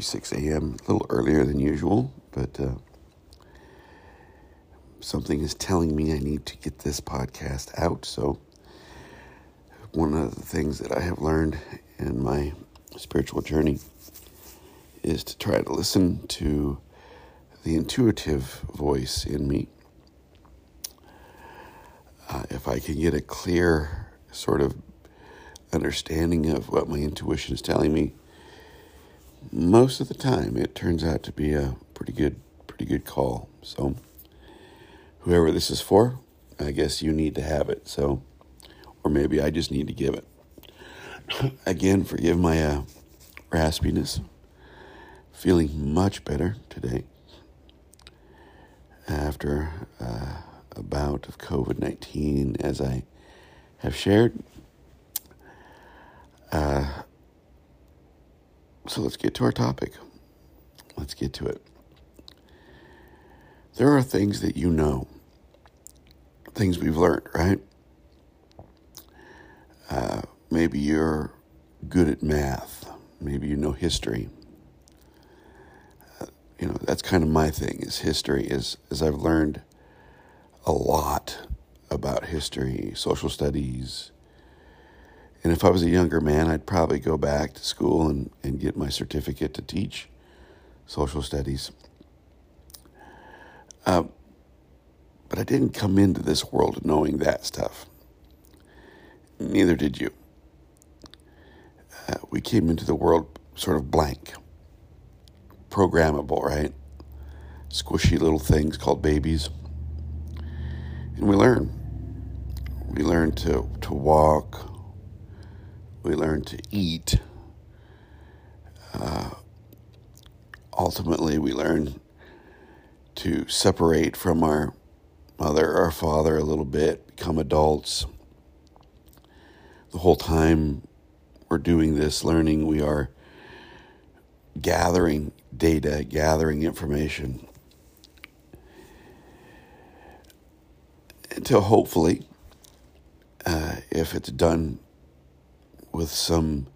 5:36 a.m. A little earlier than usual, but uh, something is telling me I need to get this podcast out. So, one of the things that I have learned in my spiritual journey is to try to listen to the intuitive voice in me. Uh, if I can get a clear sort of understanding of what my intuition is telling me, most of the time it turns out to be a pretty good, pretty good call. So, whoever this is for, I guess you need to have it. So, or maybe I just need to give it. Again, forgive my uh, raspiness. Feeling much better today after uh, a bout of COVID 19, as I have shared. Uh, so let's get to our topic. Let's get to it. There are things that you know, things we've learned, right? Uh, maybe you're good at math. Maybe you know history. Uh, you know that's kind of my thing. Is history is is I've learned a lot about history, social studies. And if I was a younger man, I'd probably go back to school and, and get my certificate to teach social studies. Uh, but I didn't come into this world knowing that stuff. Neither did you. Uh, we came into the world sort of blank, programmable, right? Squishy little things called babies. And we learn. We learn to, to walk. We learn to eat. Uh, ultimately, we learn to separate from our mother or father a little bit, become adults. The whole time we're doing this learning, we are gathering data, gathering information. Until hopefully uh, if it's done with some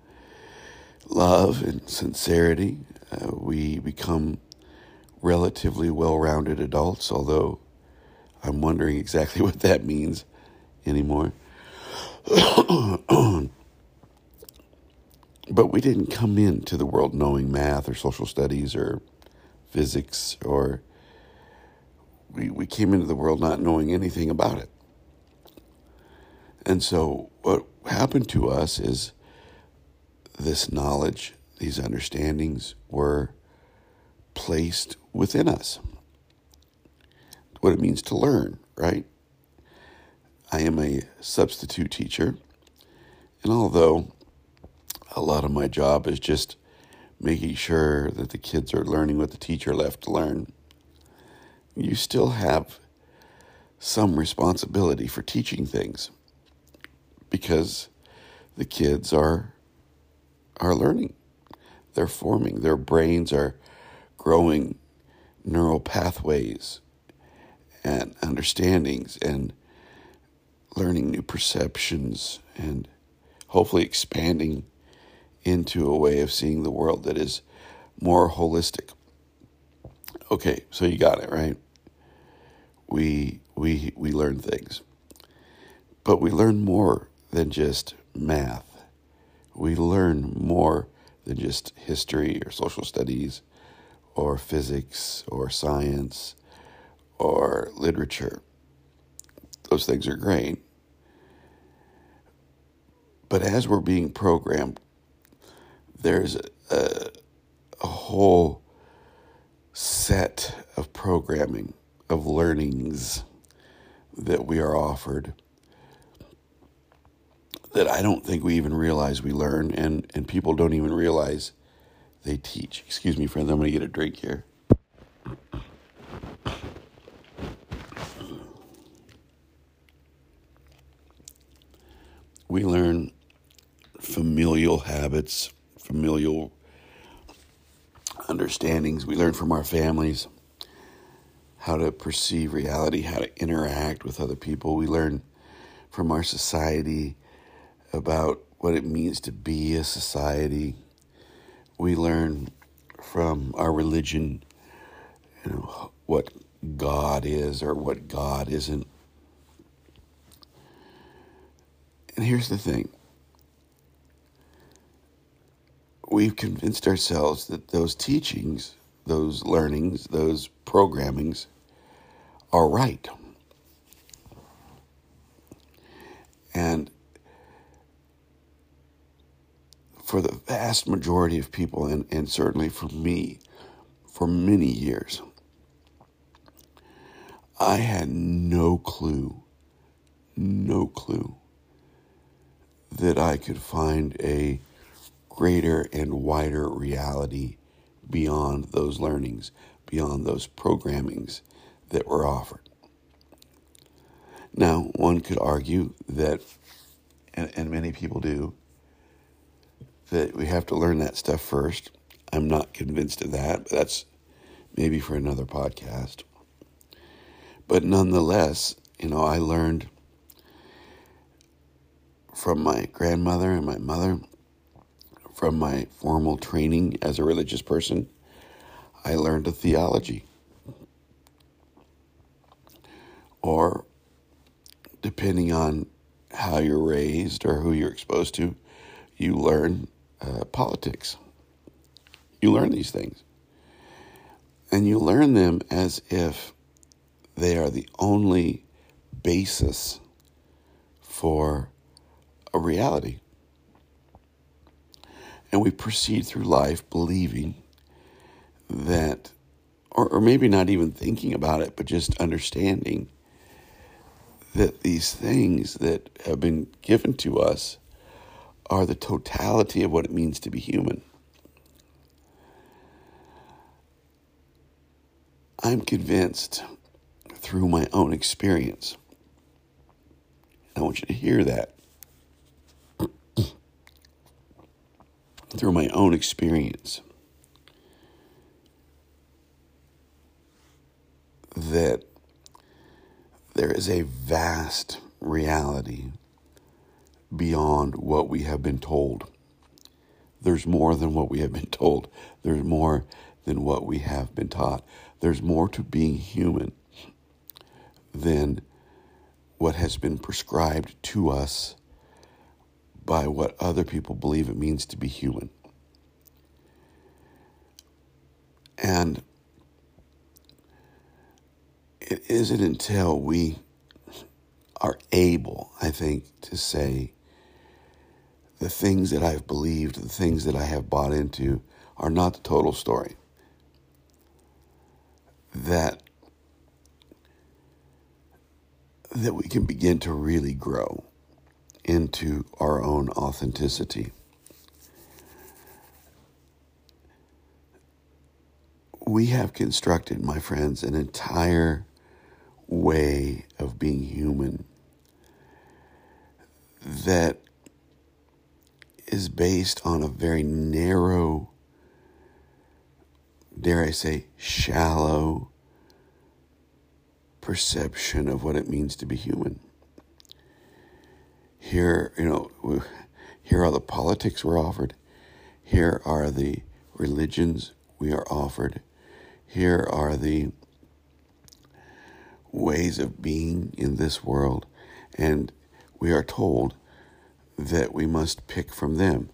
love and sincerity, uh, we become relatively well rounded adults, although I'm wondering exactly what that means anymore. but we didn't come into the world knowing math or social studies or physics or we, we came into the world not knowing anything about it. And so, what happened to us is this knowledge, these understandings were placed within us. What it means to learn, right? I am a substitute teacher, and although a lot of my job is just making sure that the kids are learning what the teacher left to learn, you still have some responsibility for teaching things because the kids are are learning. They're forming. Their brains are growing neural pathways and understandings and learning new perceptions and hopefully expanding into a way of seeing the world that is more holistic. Okay, so you got it, right? We we we learn things. But we learn more than just math. We learn more than just history or social studies or physics or science or literature. Those things are great. But as we're being programmed, there's a, a, whole set of programming, of learnings that we are offered that I don't think we even realize we learn, and, and people don't even realize they teach. Excuse me, friends, I'm going to get a drink here. We learn familial habits, familial understandings. We learn from our families how to perceive reality, how to interact with other people. We learn from our society about what it means to be a society. We learn from our religion, you know, what God is or what God isn't. And here's the thing we've convinced ourselves that those teachings, those learnings, those programmings are right. And for the vast majority of people, and, and certainly for me, for many years, I had no clue, no clue that I could find a greater and wider reality beyond those learnings, beyond those programmings that were offered. Now, one could argue that, and, and many people do, that we have to learn that stuff first. I'm not convinced of that, but that's maybe for another podcast. But nonetheless, you know, I learned from my grandmother and my mother, from my formal training as a religious person, I learned a theology. Or, depending on how you're raised or who you're exposed to, you learn uh, politics. You learn these things. And you learn them as if they are the only basis for a reality. And we proceed through life believing that, or, or maybe not even thinking about it, but just understanding that these things that have been given to us are the totality of what it means to be human. I'm convinced through my own experience. I want you to hear that. through my own experience. That there is a vast reality beyond what we have been told. There's more than what we have been told. There's more than what we have been taught. There's more to being human than what has been prescribed to us by what other people believe it means to be human. And it isn't until we are able, I think, to say, the things that I've believed, the things that I have bought into are not the total story. That that we can begin to really grow into our own authenticity. We have constructed, my friends, an entire way of being human that is based on a very narrow, dare I say, shallow perception of what it means to be human. Here, you know, here are the politics we're offered. Here are the religions we are offered. Here are the ways of being in this world. And we are told that we must pick from them.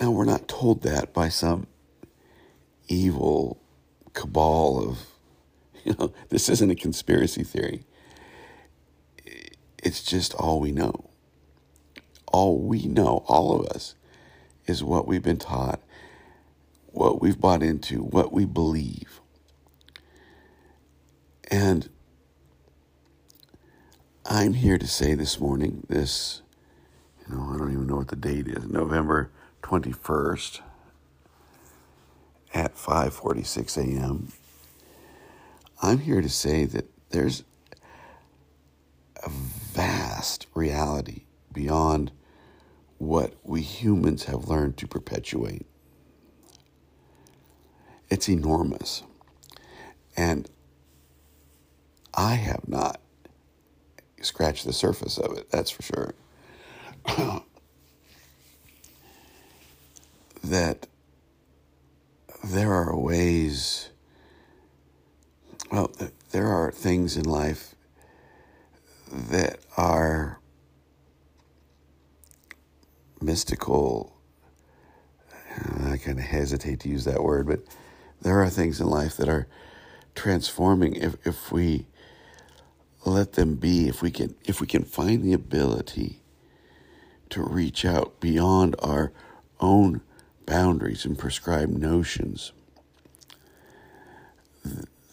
Now, we're not told that by some evil cabal of, you know, this isn't a conspiracy theory. It's just all we know. All we know, all of us, is what we've been taught, what we've bought into, what we believe. And I'm here to say this morning, this, know, I don't even know what the date is, November 21st at 5:46 a.m. I'm here to say that there's a vast reality beyond what we humans have learned to perpetuate. It's enormous. And I have not scratched the surface of it, that's for sure. that there are ways, well, there are things in life that are mystical. I kind of hesitate to use that word, but there are things in life that are transforming if, if we let them be, if we can if we can find the ability to reach out beyond our own boundaries and prescribed notions.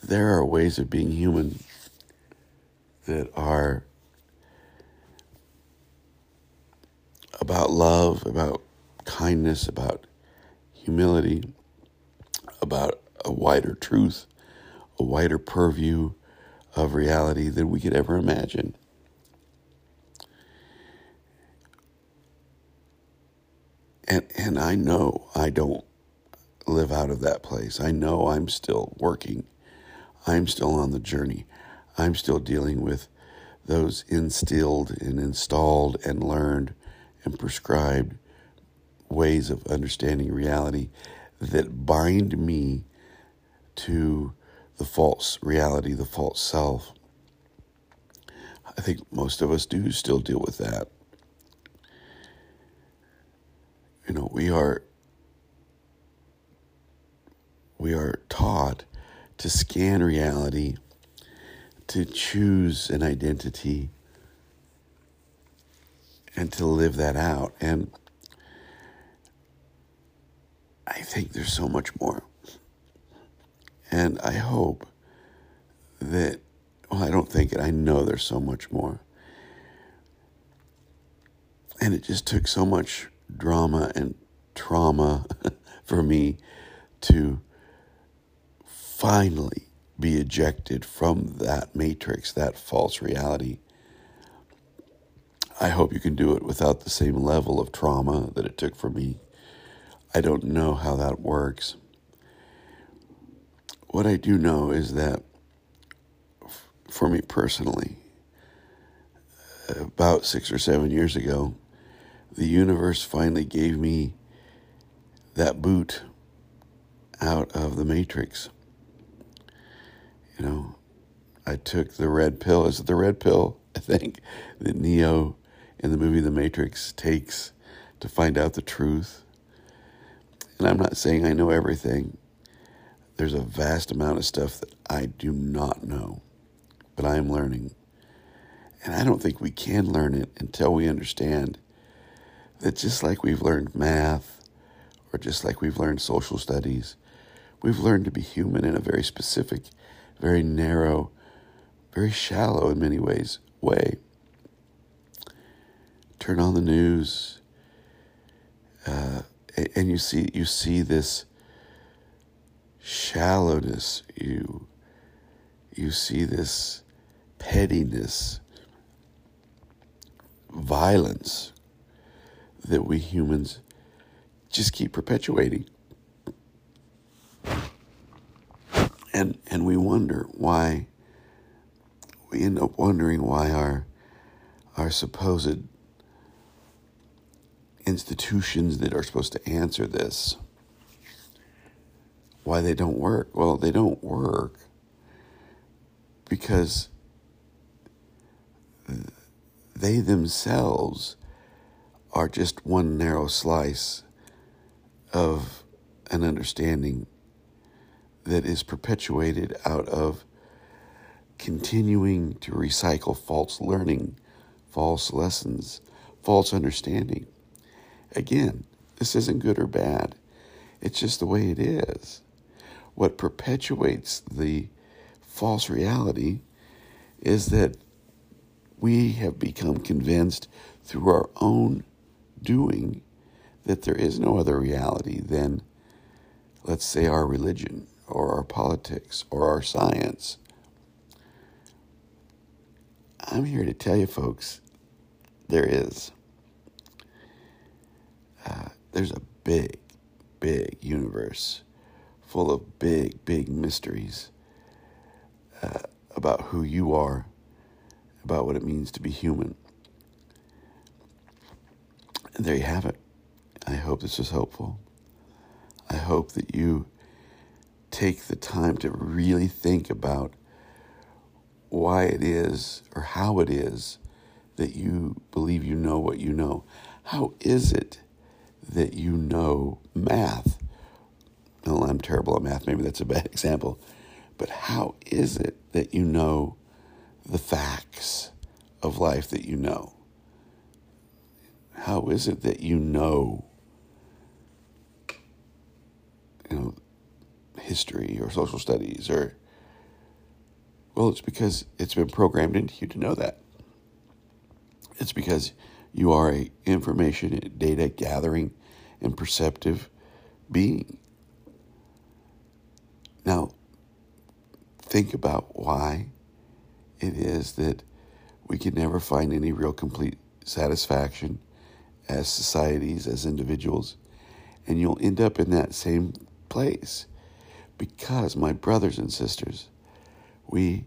There are ways of being human that are about love, about kindness, about humility, about a wider truth, a wider purview of reality than we could ever imagine. And and I know I don't live out of that place. I know I'm still working. I'm still on the journey. I'm still dealing with those instilled and installed and learned and prescribed ways of understanding reality that bind me to the false reality, the false self. I think most of us do still deal with that. You know, we are we are taught to scan reality, to choose an identity, and to live that out. And I think there's so much more. And I hope that, well, I don't think it, I know there's so much more. And it just took so much drama and trauma for me to finally be ejected from that matrix, that false reality. I hope you can do it without the same level of trauma that it took for me. I don't know how that works. What I do know is that for me personally, about six or seven years ago, the universe finally gave me that boot out of the matrix. You know, I took the red pill. Is it the red pill? I think that Neo in the movie The Matrix takes to find out the truth. And I'm not saying I know everything. There's a vast amount of stuff that I do not know, but I am learning. And I don't think we can learn it until we understand that just like we've learned math, or just like we've learned social studies, we've learned to be human in a very specific, very narrow, very shallow in many ways way. Turn on the news, uh, and you see you see this shallowness. You you see this pettiness, violence that we humans just keep perpetuating. And and we wonder why we end up wondering why our our supposed institutions that are supposed to answer this why they don't work. Well, they don't work because they themselves are just one narrow slice of an understanding that is perpetuated out of continuing to recycle false learning, false lessons, false understanding. Again, this isn't good or bad. It's just the way it is. What perpetuates the false reality is that we have become convinced through our own doing that there is no other reality than, let's say, our religion or our politics or our science. I'm here to tell you, folks, there is. Uh, there's a big, big universe full of big, big mysteries uh, about who you are, about what it means to be human. And there you have it. I hope this was helpful. I hope that you take the time to really think about why it is or how it is that you believe you know what you know. How is it that you know math? Well, I'm terrible at math. Maybe that's a bad example. But how is it that you know the facts of life that you know? How is it that you know, you know, history or social studies or well, it's because it's been programmed into you to know that. It's because you are a information data gathering and perceptive being. Now, think about why it is that we can never find any real complete satisfaction as societies, as individuals, and you'll end up in that same place because, my brothers and sisters, we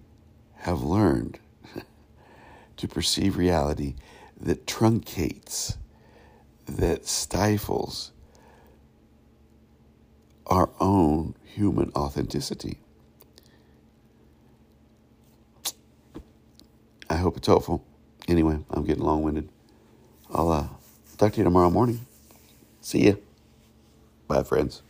have learned to perceive reality that truncates, that stifles our own human authenticity. I hope it's helpful. Anyway, I'm getting long winded. I'll uh, talk to you tomorrow morning. See ya. Bye, friends.